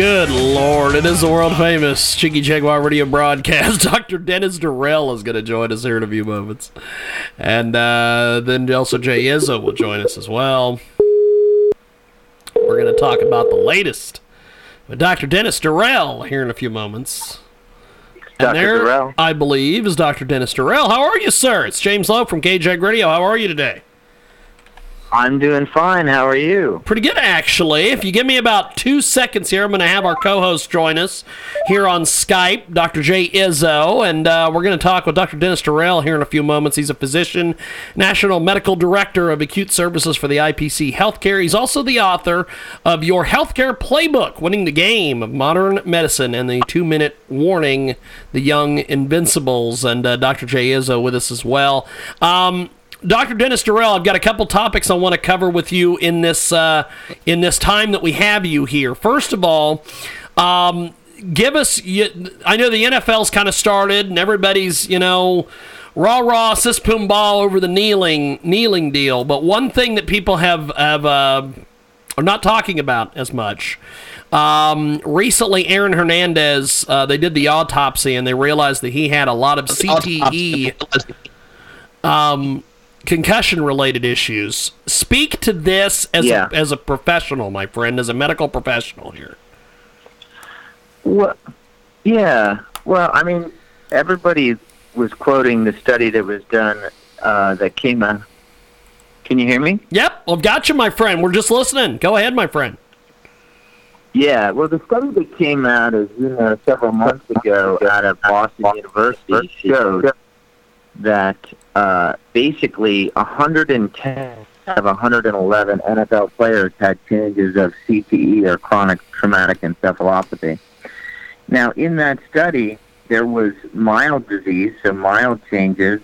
Good lord, it is the world famous Cheeky Jaguar radio broadcast. Dr. Dennis Deruelle is going to join us here in a few moments. And uh, then also Jay Izzo will join us as well. We're going to talk about the latest with Dr. Dennis Deruelle here in a few moments. Dr. there, Deruelle. I believe, is Dr. Dennis Deruelle. How are you, sir? It's James Lowe from KJAG Radio. How are you today? I'm doing fine. How are you? Pretty good, actually. If you give me about two seconds here, I'm going to have our co host join us here on Skype, Dr. Jay Izzo, and uh, we're going to talk with Dr. Dennis Deruelle here in a few moments. He's a physician, National Medical Director of Acute Services for the IPC Healthcare. He's also the author of Your Healthcare Playbook Winning the Game of Modern Medicine and the Two Minute Warning, The Young Invincibles. And uh, Dr. Jay Izzo with us as well. Um, Dr. Dennis Deruelle, I've got a couple topics I want to cover with you in this uh, in this time that we have you here. First of all, um, give us. I know the NFL's kind of started, and everybody's you know rah rah sis pum ball over the kneeling kneeling deal. But one thing that people have have uh, are not talking about as much. Um, recently, Aaron Hernandez, uh, they did the autopsy and they realized that he had a lot of CTE. Um, concussion related issues. Speak to this as Yeah. a, as a professional, my friend, as a medical professional here. Well, yeah. Well, I mean, everybody was quoting the study that was done uh, that came out. Can you hear me? Yep, I've got you, my friend. We're just listening. Go ahead, my friend. Yeah. Well, the study that came out, as you know, several months ago out of Boston University showed that uh, basically 110 of 111 NFL players had changes of CTE or chronic traumatic encephalopathy. Now, in that study, there was mild disease, so mild changes,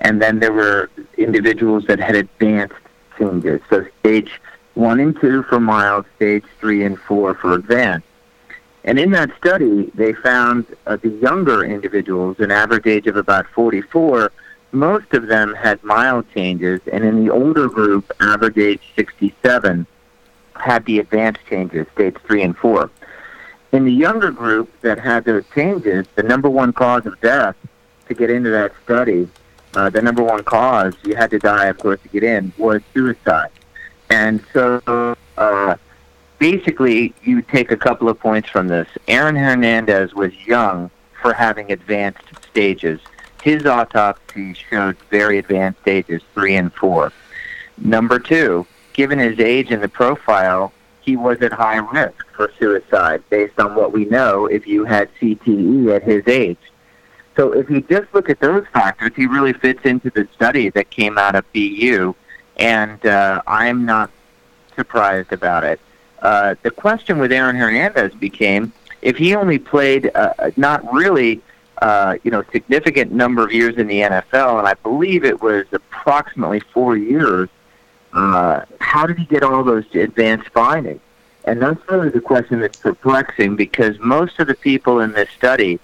and then there were individuals that had advanced changes, so stage one and two for mild, stage three and four for advanced. And in that study, they found uh, the younger individuals, an average age of about 44, most of them had mild changes, and in the older group, average age 67, had the advanced changes, stage three and four. In the younger group that had those changes, the number one cause of death to get into that study, uh, the number one cause, you had to die, of course, to get in, was suicide. And so uh, basically, you take a couple of points from this. Aaron Hernandez was young for having advanced stages. His autopsy showed very advanced stages, three and four. Number two, given his age and the profile, he was at high risk for suicide based on what we know if you had CTE at his age. So if you just look at those factors, he really fits into the study that came out of BU, and uh, I'm not surprised about it. Uh, the question with Aaron Hernandez became if he only played uh, not really uh, you know significant number of years in the NFL, and I believe it was approximately four years. Uh, how did he get all those advanced findings? And that's really the question that's perplexing because most of the people in this study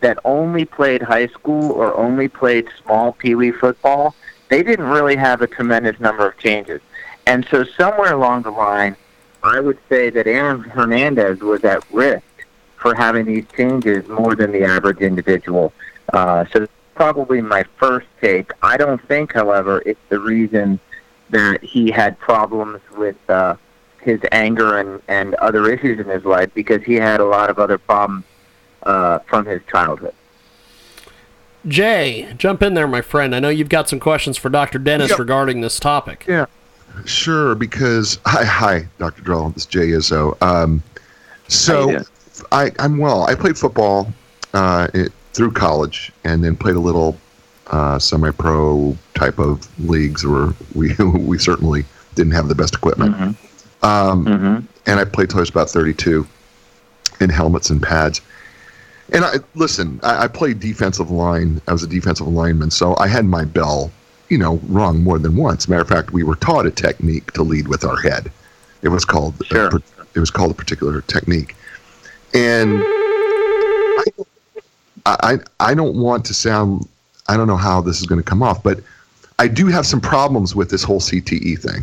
that only played high school or only played small pee wee football, they didn't really have a tremendous number of changes. And so somewhere along the line, I would say that Aaron Hernandez was at risk for having these changes more than the average individual. Uh, so that's probably my first take. I don't think, however, it's the reason that he had problems with uh, his anger and, and other issues in his life because he had a lot of other problems uh, from his childhood. Jay, jump in there, my friend. I know you've got some questions for Dr. Dennis Yep. regarding this topic. Yeah. Sure, because hi, hi, Dr. Deruelle. This is Jay Izzo. Um, so? I, I'm well. I played football uh, it, through college, and then played a little uh, semi-pro type of leagues where we we certainly didn't have the best equipment. Mm-hmm. Um, Mm-hmm. and I played till I was about 32 in helmets and pads. And I listen, I, I played defensive line. I was a defensive lineman, so I had my bell, you know, wrong more than once. Matter of fact, we were taught a technique to lead with our head. It was called Sure. par- it was called a particular technique, and I, I I don't want to sound I don't know how this is going to come off, but I do have some problems with this whole CTE thing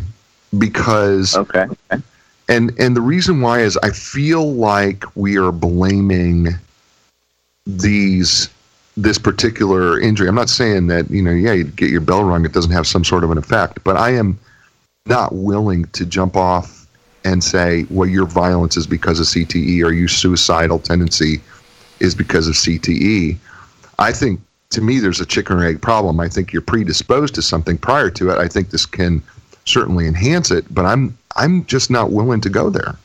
because Okay. okay. and and the reason why is I feel like we are blaming these this particular injury. I'm not saying that you know, yeah, you get your bell rung, it doesn't have some sort of an effect, but I am not willing to jump off and say, well, your violence is because of CTE or your suicidal tendency is because of CTE. I think to me there's a chicken or egg problem. I think you're predisposed to something prior to it. I think this can certainly enhance it, but I'm I'm just not willing to go there.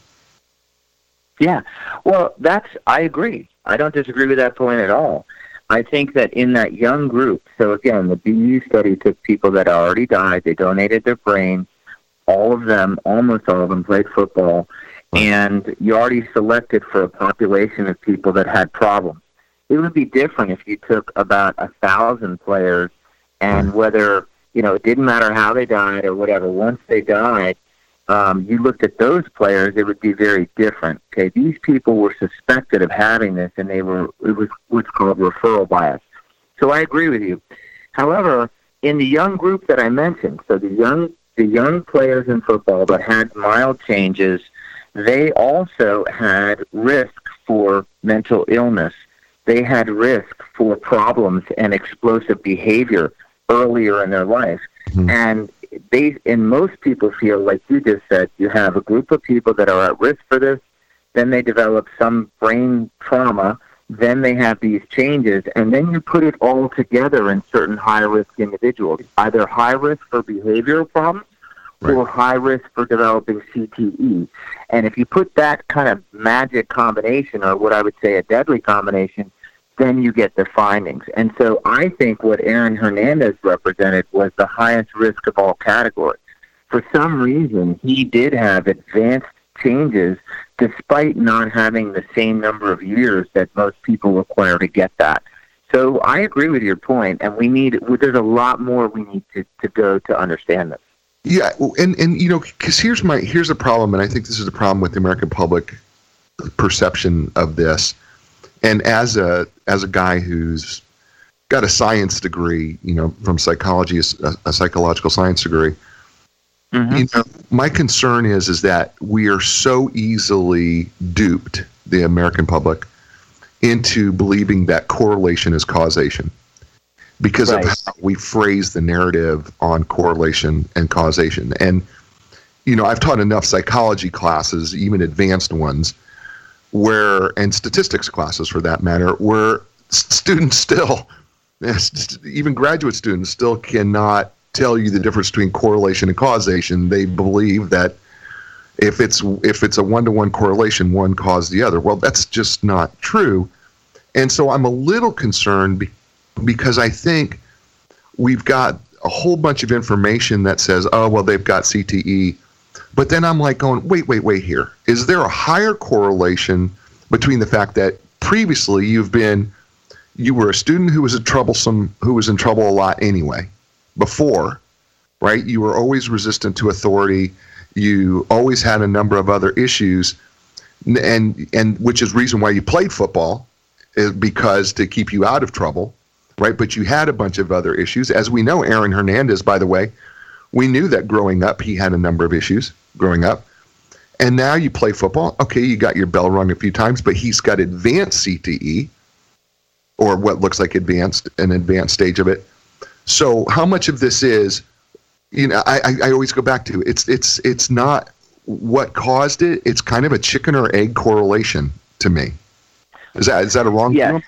Yeah. Well, that's I agree. I don't disagree with that point at all. I think that in that young group, so again, the BU study took people that already died, they donated their brains, all of them, almost all of them played football, and you already selected for a population of people that had problems. It would be different if you took about a thousand players and whether, you know, it didn't matter how they died or whatever, once they died, um, you looked at those players, it would be very different. Okay, these people were suspected of having this, and they were it was what's called referral bias. So I agree with you. However, in the young group that I mentioned, so the young the young players in football that had mild changes, they also had risk for mental illness. They had risk for problems and explosive behavior earlier in their life. Mhm. And they and most people feel like you just said, you have a group of people that are at risk for this, then they develop some brain trauma, then they have these changes, and then you put it all together in certain high risk individuals, either high risk for behavioral problems or high risk for developing CTE. And if you put that kind of magic combination, or what I would say a deadly combination, then you get the findings. And so I think what Aaron Hernandez represented was the highest risk of all categories. For some reason, he did have advanced changes despite not having the same number of years that most people require to get that. So I agree with your point, and we need there's a lot more we need to, to go to understand this. Yeah, and and you know, because here's my here's the problem, and I think this is the problem with the American public perception of this. And as a as a guy who's got a science degree, you know, from psychology, a, a psychological science degree, mm-hmm. you know, my concern is is that we are so easily duped, the American public, into believing that correlation is causation because Right. of how we phrase the narrative on correlation and causation. And you know, I've taught enough psychology classes, even advanced ones, where and statistics classes for that matter, where students still, even graduate students still cannot tell you the difference between correlation and causation. They believe that if it's if it's a one to one correlation, one caused the other. Well, that's just not true. And so I'm a little concerned because I think we've got a whole bunch of information that says, oh, well, they've got CTE. But then I'm like going, wait, wait, wait here. Is there a higher correlation between the fact that previously you've been, you were a student who was a troublesome, who was in trouble a lot anyway, before, right? You were always resistant to authority. You always had a number of other issues, and and which is reason why you played football, because to keep you out of trouble, right? But you had a bunch of other issues, as we know. Aaron Hernandez, by the way, we knew that growing up he had a number of issues growing up, and now you play football. Okay, you got your bell rung a few times, but he's got advanced CTE, or what looks like advanced, an advanced stage of it. So how much of this is, you know, I, I, always go back to it's it's it's not what caused it. It's kind of a chicken or egg correlation to me. Is that is that a wrong? Yes.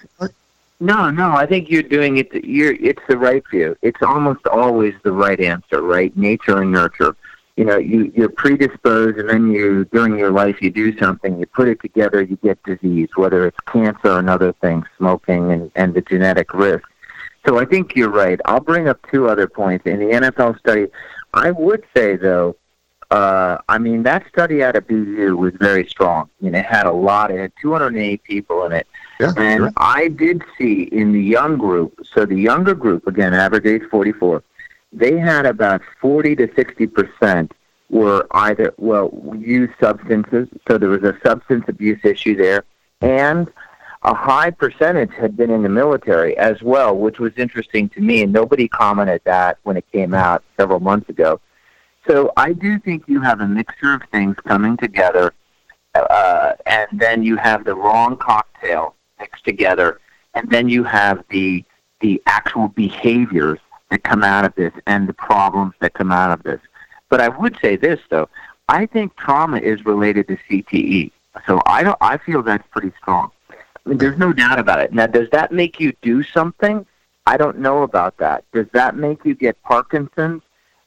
No, no, I think you're doing it. You're, it's the right view. It's almost always the right answer, right? Nature and nurture. You know, you you're predisposed, and then you during your life you do something, you put it together, you get disease, whether it's cancer and other things, smoking and and the genetic risk. So I think you're right. I'll bring up two other points in the NFL study. I would say though uh, I mean, that study out of BU was very strong. I mean, it had a lot. It had 208 people in it. Yeah, and sure. I did see in the young group, so the younger group, again, average age 44, they had about 40 to 60 percent were either, well, used substances, so there was a substance abuse issue there, and a high percentage had been in the military as well, which was interesting to me, and nobody commented that when it came out several months ago. So I do think you have a mixture of things coming together, uh, and then you have the wrong cocktail mixed together, and then you have the the actual behaviors that come out of this and the problems that come out of this. But I would say this though, I think trauma is related to CTE. So I don't. I feel that's pretty strong. I mean, there's no doubt about it. Now, does that make you do something? I don't know about that. Does that make you get Parkinson's?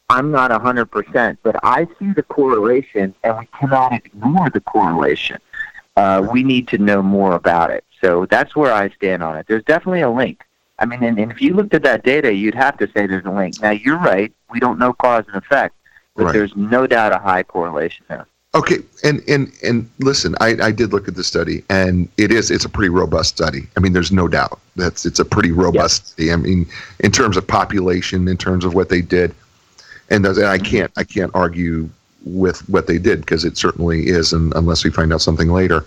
I'm not 100%, but I see the correlation, and we cannot ignore the correlation. Uh, we need to know more about it. So that's where I stand on it. There's definitely a link. I mean, and, and if you looked at that data, you'd have to say there's a link. Now, you're right. We don't know cause and effect, but Right. there's no doubt a high correlation there. Okay, and and and listen, I, I did look at the study, and it is it's a pretty robust study. I mean, there's no doubt that's it's a pretty robust study. I mean, in terms of population, in terms of what they did, and, those, and I mm-hmm. can't I can't argue with what they did because it certainly is, and unless we find out something later.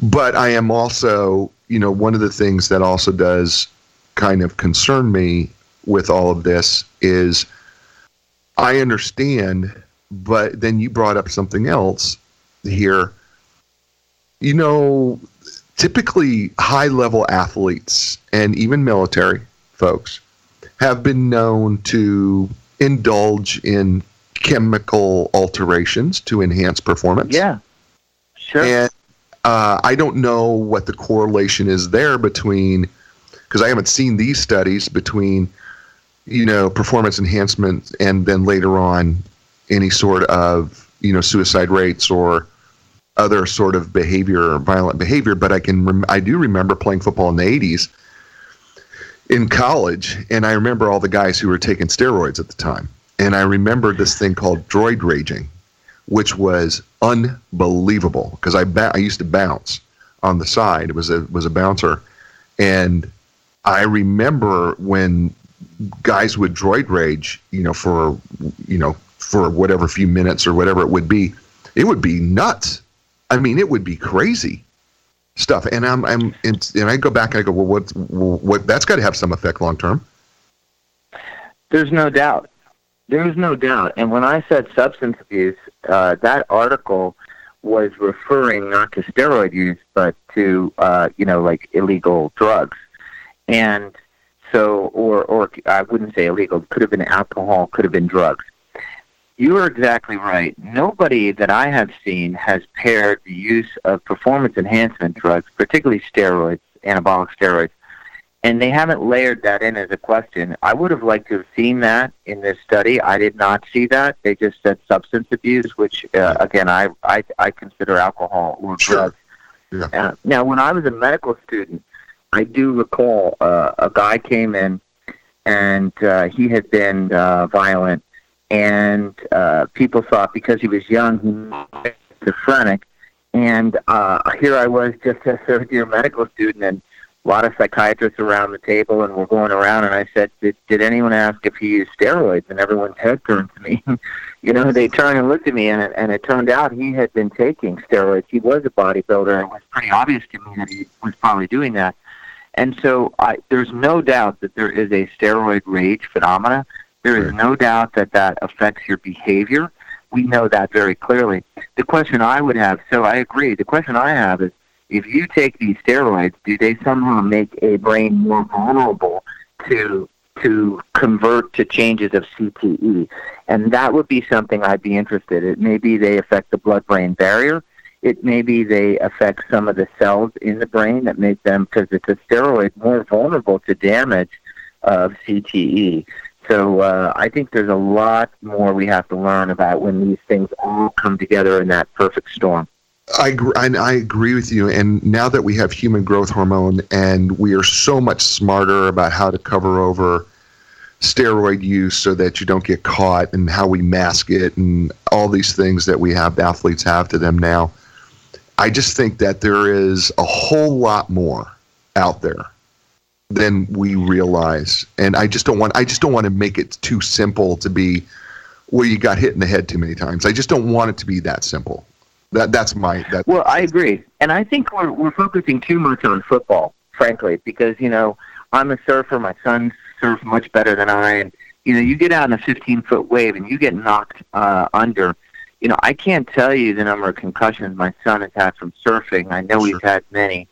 But I am also, you know, one of the things that also does kind of concern me with all of this is I understand but then you brought up something else here. You know, typically high level athletes and even military folks have been known to indulge in chemical alterations to enhance performance. Yeah, sure. And uh, I don't know what the correlation is there between, because I haven't seen these studies between, you know, performance enhancement and then later on any sort of, you know, suicide rates or other sort of behavior, or violent behavior. But I can, rem- I do remember playing football in the 80s in college, and I remember all the guys who were taking steroids at the time. And I remember this thing called droid raging which was unbelievable because I ba- I used to bounce on the side. It was a was a bouncer, and I remember when guys would droid rage, you know, for you know for whatever few minutes or whatever it would be, it would be nuts. I mean, it would be crazy stuff. And I'm I'm and, and I go back and I go, well, what what that's got to have some effect long term. There's no doubt. There's no doubt. And when I said substance abuse, uh, that article was referring not to steroid use, but to uh, you know like illegal drugs, and so or or I wouldn't say illegal. Could have been alcohol. Could have been drugs. You are exactly right. Nobody that I have seen has paired the use of performance enhancement drugs, particularly steroids, anabolic steroids, and they haven't layered that in as a question. I would have liked to have seen that in this study. I did not see that. They just said substance abuse, which uh, again I, I I consider alcohol or Sure. drugs. Yeah. Uh, now, when I was a medical student, I do recall uh, a guy came in and uh, he had been uh, violent, and uh, people thought because he was young he was schizophrenic. And uh, here I was, just a third year medical student, and a lot of psychiatrists around the table, and we're going around. And I said, "Did, did anyone ask if he used steroids?" And everyone's head turned to me. you know, they turned and looked at me, and it, and it turned out he had been taking steroids. He was a bodybuilder. And it was pretty obvious to me that he was probably doing that. And so I, there's no doubt that there is a steroid rage phenomena. There is no doubt that that affects your behavior. We know that very clearly. The question I would have, so I agree, the question I have is, if you take these steroids, do they somehow make a brain more vulnerable to to convert to changes of CTE? And that would be something I'd be interested in. Maybe they affect the blood-brain barrier. It maybe they affect some of the cells in the brain that make them, because it's a steroid, more vulnerable to damage of CTE. So uh, I think there's a lot more we have to learn about when these things all come together in that perfect storm. I, I I agree with you. And now that we have human growth hormone and we are so much smarter about how to cover over steroid use so that you don't get caught and how we mask it and all these things that we have athletes have to them now. I just think that there is a whole lot more out there than we realize. And I just don't want I just don't want to make it too simple to be well you got hit in the head too many times. I just don't want it to be that simple. That that's my that Well, I agree. And I think we're we're focusing too much on football, frankly, because, you know, I'm a surfer, my son surfs much better than I and you know, you get out in a 15 foot wave and you get knocked uh, under. You know, I can't tell you the number of concussions my son has had from surfing. I know Sure. he's had many.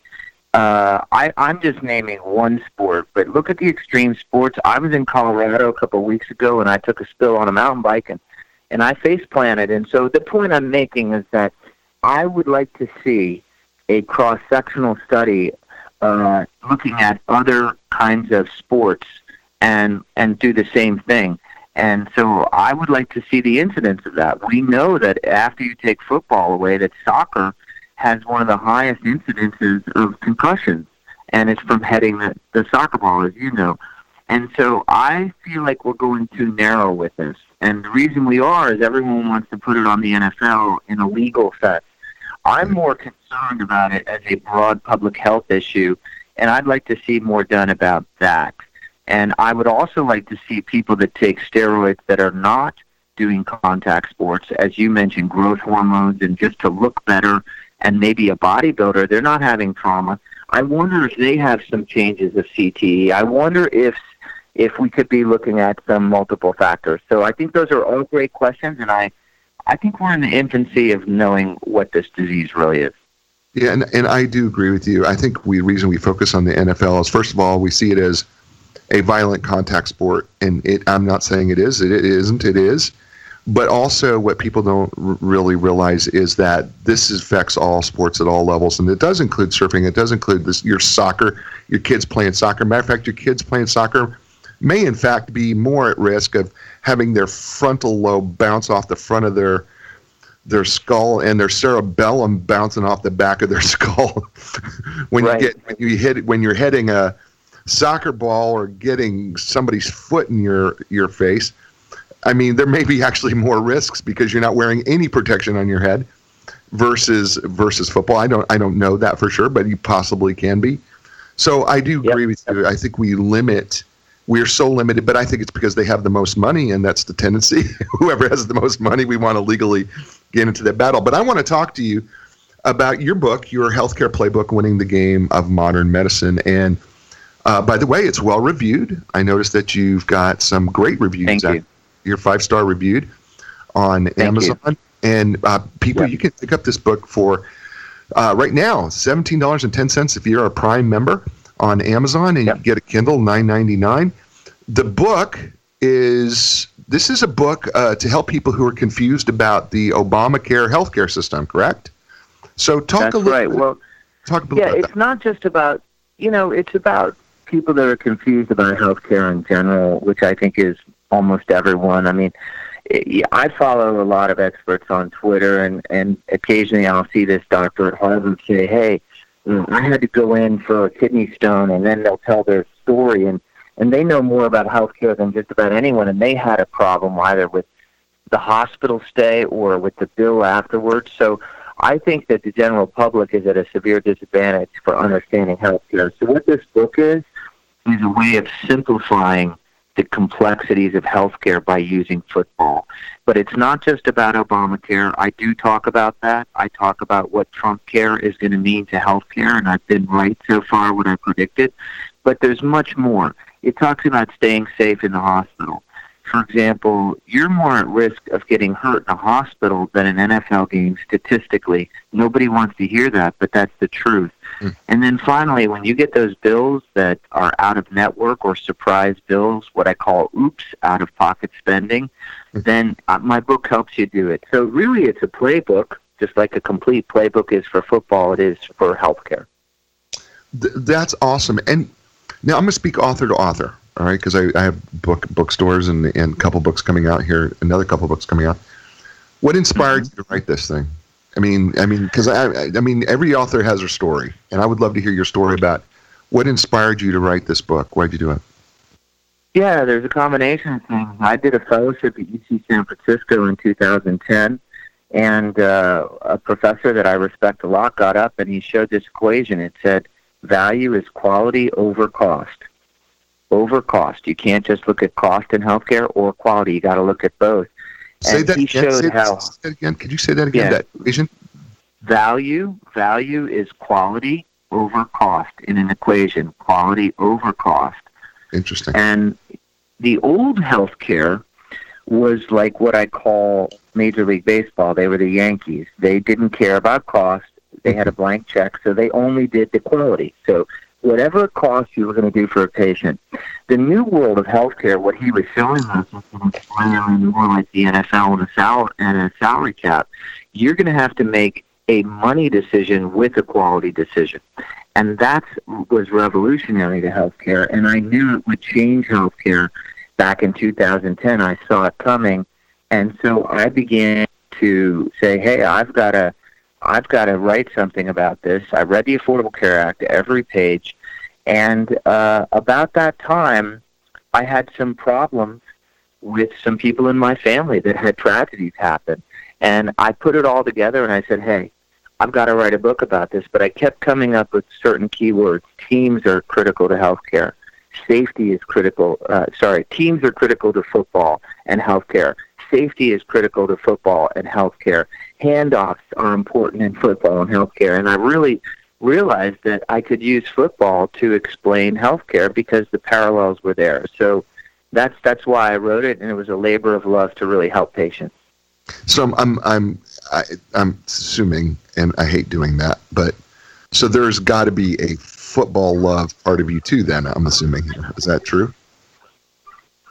Uh, I, I'm just naming one sport, but look at the extreme sports. I was in Colorado a couple of weeks ago, and I took a spill on a mountain bike, and and I face planted. And so the point I'm making is that I would like to see a cross sectional study uh, looking at other kinds of sports and and do the same thing. And so I would like to see the incidence of that. We know that after you take football away, that soccer has one of the highest incidences of concussions, and it's from heading the, the soccer ball, as you know. And so I feel like we're going too narrow with this. And the reason we are is everyone wants to put it on the NFL in a legal sense. I'm more concerned about it as a broad public health issue, and I'd like to see more done about that. And I would also like to see people that take steroids that are not doing contact sports, as you mentioned, growth hormones, and just to look better, and maybe a bodybuilder, they're not having trauma. I wonder if they have some changes of CTE. I wonder if if we could be looking at some multiple factors. So I think those are all great questions, and I I think we're in the infancy of knowing what this disease really is. Yeah, and, and I do agree with you. I think the reason we focus on the NFL is first of all we see it as a violent contact sport, and it. I'm not saying it is. It, it isn't. It is. But also, what people don't r- really realize is that this affects all sports at all levels, and it does include surfing. It does include this your soccer, your kids playing soccer. Matter of fact, your kids playing soccer may in fact be more at risk of having their frontal lobe bounce off the front of their their skull and their cerebellum bouncing off the back of their skull when Right. you get when you hit when you're hitting a soccer ball or getting somebody's foot in your your face i mean there may be actually more risks because you're not wearing any protection on your head versus versus football i don't i don't know that for sure but you possibly can be so i do Yep. agree with you i think we limit we're so limited but i think it's because they have the most money and that's the tendency. Whoever has the most money we want to legally get into that battle. But i want to talk to you about your book your healthcare playbook winning the game of modern medicine. And uh, by the way it's well reviewed. I noticed that you've got some great reviews Thank you. you're five star reviewed on you. amazon. And uh, people Yeah. you can pick up this book for uh, right now $17.10 if you're a prime member on amazon and Yep. you get a kindle 9.99 the book is this is a book uh, to help people who are confused about the obamacare healthcare system correct so talk That's a little right. bit, Well, talk a little yeah, about it's not just about you know, it's about people that are confused about healthcare in general, which I think is almost everyone. I mean, i I follow a lot of experts on Twitter, and and occasionally I'll see this doctor at Harvard say, "Hey, Mm, I had to go in for a kidney stone," and then they'll tell their story, and and they know more about healthcare than just about anyone, and they had a problem either with the hospital stay or with the bill afterwards. So I think that the general public is at a severe disadvantage for understanding healthcare. So what this book is is a way of simplifying the complexities of healthcare by using football. But it's not just about Obamacare. I do talk about that. I talk about what Trump care is going to mean to healthcare, and I've been right so far what I predicted. But there's much more. It talks about staying safe in the hospital. For example, you're more at risk of getting hurt in a hospital than an NFL game statistically. Nobody wants to hear that, but that's the truth. Mm. And then finally, when you get those bills that are out of network or surprise bills, what I call oops, out of pocket spending, Mm. then uh, my book helps you do it. So really, it's a playbook, just like a complete playbook is for football, it is for healthcare. Th- that's awesome. And now I'm going to speak author to author, all right? Because I, I have book bookstores and and a couple books coming out here, another couple books coming out. What inspired Mm-hmm. you to write this thing? I mean, I mean, because I, I, mean, every author has their story, and I would love to hear your story about what inspired you to write this book. Why'd you do it? Yeah, there's a combination of things. I did a fellowship at UC San Francisco in 2010, and uh, a professor that I respect a lot got up and he showed this equation. It said value is quality over cost. Over cost. You can't just look at cost in healthcare or quality. You got to look at both. Say and that he again. showed Say how that again. Could you say that again? Yeah. That equation. value value is quality over cost in an equation. Quality over cost. Interesting. And the old healthcare was like what I call Major League Baseball. They were the Yankees. They didn't care about cost. They had a blank check, so they only did the quality. So whatever cost you were going to do for a patient. The new world of healthcare, what he was showing us was going to play more like the NFL and a, sal- and a salary cap. You're going to have to make a money decision with a quality decision. And that was revolutionary to healthcare. And I knew it would change healthcare back in 2010. I saw it coming. And so I began to say, hey, I've got to. I've got to write something about this. I read the Affordable Care Act every page, and uh, about that time, I had some problems with some people in my family that had tragedies happen, and I put it all together and I said, "Hey, I've got to write a book about this." But I kept coming up with certain keywords. Teams are critical to healthcare. Safety is critical. Uh, sorry, teams are critical to football and healthcare. Safety is critical to football and healthcare. Handoffs are important in football and healthcare. And I really realized that I could use football to explain healthcare because the parallels were there. So that's that's why I wrote it, and it was a labor of love to really help patients. So I'm I'm I'm I, I'm assuming, and I hate doing that, but so there's got to be a football love part of you too. Then I'm assuming is that true?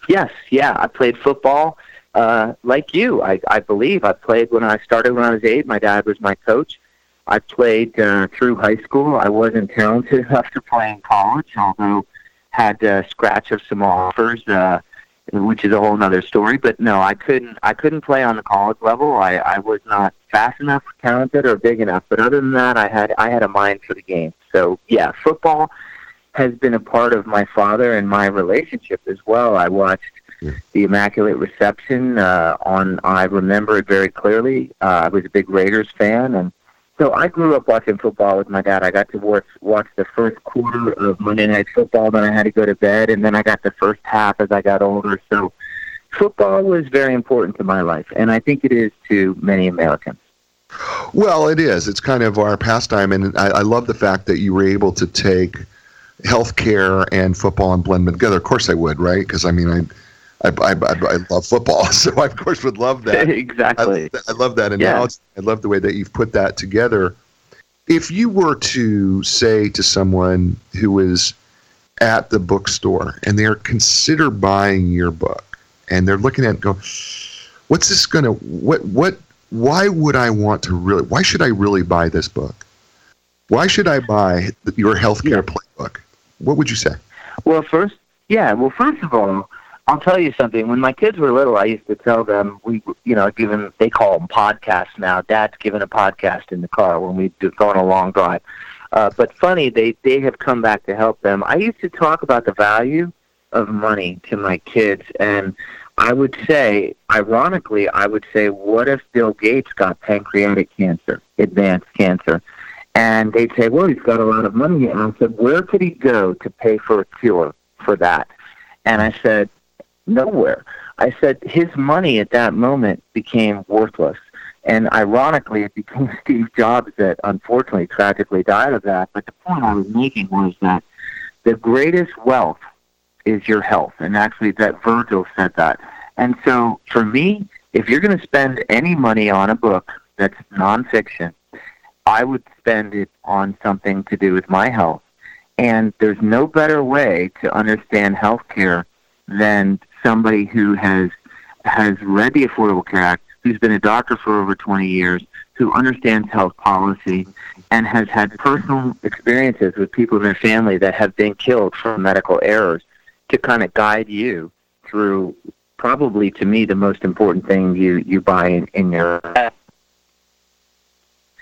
Yes, yeah, I played football uh, like you. I, I believe I played when I started when I was eight. My dad was my coach. I played uh, through high school. I wasn't talented enough to play in college, although had a scratch of some offers, uh, which is a whole other story. But no, I couldn't. I couldn't play on the college level. I, I was not fast enough, talented, or big enough. But other than that, I had I had a mind for the game. So yeah, football has been a part of my father and my relationship as well. I watched the Immaculate Reception uh, on. I remember it very clearly. Uh, I was a big Raiders fan, and so I grew up watching football with my dad. I got to watch watch the first quarter of Monday Night Football. Then I had to go to bed, and then I got the first half as I got older. So football was very important to my life, and I think it is to many Americans. Well, it is. It's kind of our pastime, and I, I love the fact that you were able to take healthcare and football and blend them together. Of course, I would, right? Because I mean, I. I, I, I, love football, so I of course would love that. exactly. I, I love that analogy. I love the way that you've put that together. If you were to say to someone who is at the bookstore and they're consider buying your book and they're looking at it and go, what's this gonna what what why would I want to really why should I really buy this book? Why should I buy your healthcare playbook? What would you say? Well, first, yeah. Well, first of all, I'll tell you something. When my kids were little, I used to tell them we, you know, given they call them podcasts now. Dad's giving a podcast in the car when we go on a long drive. Uh, but funny, they they have come back to help them. I used to talk about the value of money to my kids, and I would say, ironically, I would say, what if Bill Gates got pancreatic cancer, advanced cancer? And they'd say, well, he's got a lot of money. And I said, where could he go to pay for a cure for that? And I said, nowhere. I said his money at that moment became worthless. And ironically, it became Steve Jobs that unfortunately tragically died of that. But the point I was making was that the greatest wealth is your health. And actually, that Virgil said that. And so for me, if you're going to spend any money on a book that's nonfiction, I would spend it on something to do with my health. And there's no better way to understand healthcare than somebody who has has read the Affordable Care Act, who's been a doctor for over 20 years, who understands health policy, and has had personal experiences with people in their family that have been killed from medical errors to kind of guide you through probably to me the most important thing you, you buy in, in your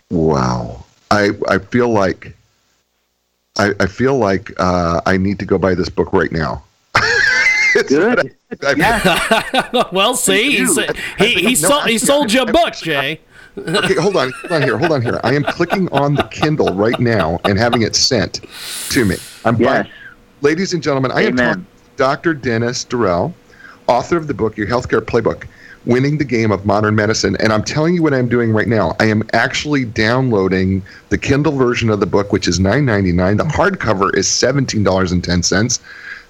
Wow. I I feel like I, I feel like uh, I need to go buy this book right now. Good. I- Yeah. well, see, he's, Dude, he he, no, sold, he I- sold you a I- book, Jay. okay, hold on, hold on here, hold on here. I am clicking on the Kindle right now and having it sent to me. I'm Yes. buying. Ladies and gentlemen, I am talking to Dr. Dennis Deruelle, author of the book Your Healthcare Playbook. Winning the Game of Modern Medicine. And I'm telling you what I'm doing right now. I am actually downloading the Kindle version of the book, which is $9.99. The hardcover is $17.10.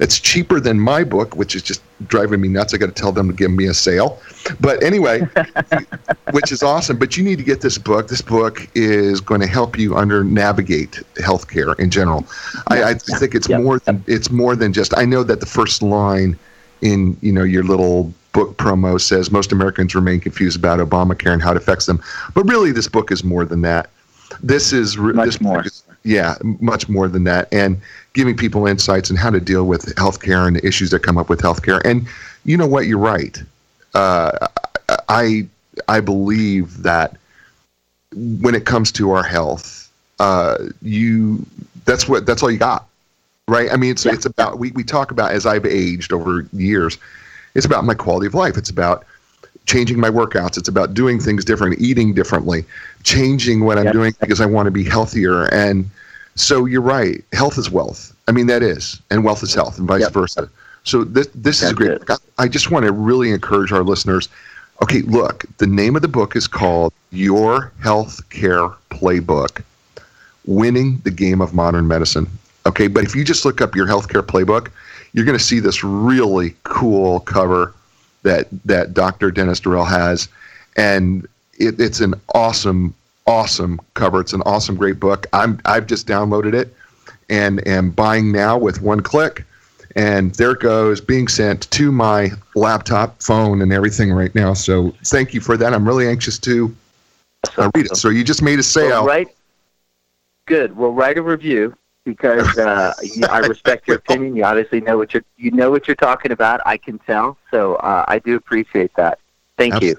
It's cheaper than my book, which is just driving me nuts. I got to tell them to give me a sale. But anyway, which is awesome. But you need to get this book. This book is going to help you under navigate healthcare in general. I, I think it's Yep. more than it's more than just. I know that the first line in you know your little book promo says most Americans remain confused about Obamacare and how it affects them, but really this book is more than that. This is Much this more. Book is, yeah, much more than that, and giving people insights on how to deal with healthcare and the issues that come up with healthcare. And you know what? You're right. Uh, I I believe that when it comes to our health, uh, you that's what that's all you got, right? I mean, it's Yeah. it's about we we talk about as I've aged over years, it's about my quality of life. It's about changing my workouts. It's about doing things different, eating differently, changing what I'm Yep. doing because I want to be healthier. And so you're right. Health is wealth. I mean, that is, and wealth is health, and vice Yep. versa. So this this is a great. it. book. I I just want to really encourage our listeners. Okay, look, the name of the book is called Your Health Care Playbook Winning the Game of Modern Medicine. Okay, but if you just look up your healthcare playbook, you're going to see this really cool cover that that Dr. Dennis Deruelle has, and it, it's an awesome, awesome cover. It's an awesome, great book. I'm I've just downloaded it and am buying now with one click, and there it goes, being sent to my laptop, phone, and everything right now. So thank you for that. I'm really anxious to uh, read it. So you just made a sale. Well, write. Good. Well, write a review because uh, you- I respect your opinion. You obviously know what you're you know what you're talking about. I can tell. So uh, I do appreciate that. Thank you.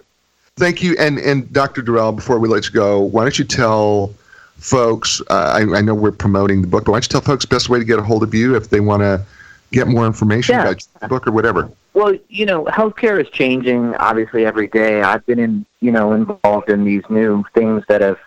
Thank you. And and Dr. Deruelle, before we let you go, why don't you tell folks? Uh, I, I know we're promoting the book, but why don't you tell folks best way to get a hold of you if they want to get more information Yeah. about your book or whatever? Well, you know, healthcare is changing obviously every day. I've been in, you know, involved in these new things that have,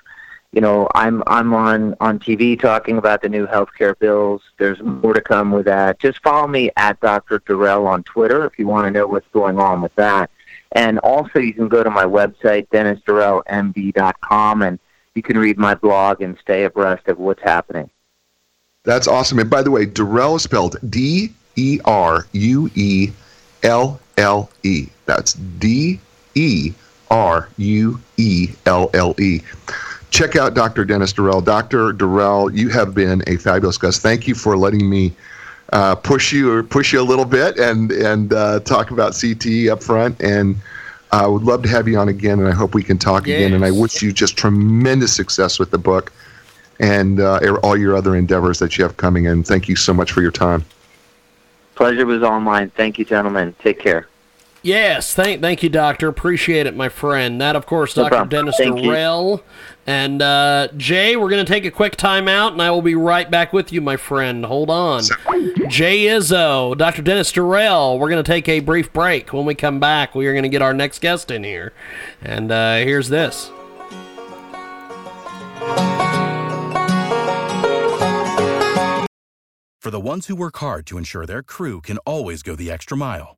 you know, I'm I'm on on TV talking about the new healthcare bills. There's more to come with that. Just follow me at Dr. Deruelle on Twitter if you want to know what's going on with that. And also, you can go to my website dennisderuellemd.com and you can read my blog and stay abreast of what's happening. That's awesome. And by the way, Deruelle is spelled D E R U E L L E. That's D E R U E L L E. Check out Dr. Dennis Deruelle. Dr. Deruelle, you have been a fabulous guest. Thank you for letting me uh, push you or push you a little bit and and uh, talk about CTE up front. And I would love to have you on again. And I hope we can talk again. And I wish you just tremendous success with the book and uh, all your other endeavors that you have coming in. Thank you so much for your time. Pleasure was all mine. Thank you, gentlemen. Take care. Yes, thank thank you, Doctor. Appreciate it, my friend. That, of course, No Dr. problem. Dennis Thank you. Deruelle. And uh, Jay, we're going to take a quick time out, and I will be right back with you, my friend. Hold on. Jay Izzo, Dr. Dennis Deruelle. We're going to take a brief break. When we come back, we are going to get our next guest in here. And uh, here's this. For the ones who work hard to ensure their crew can always go the extra mile,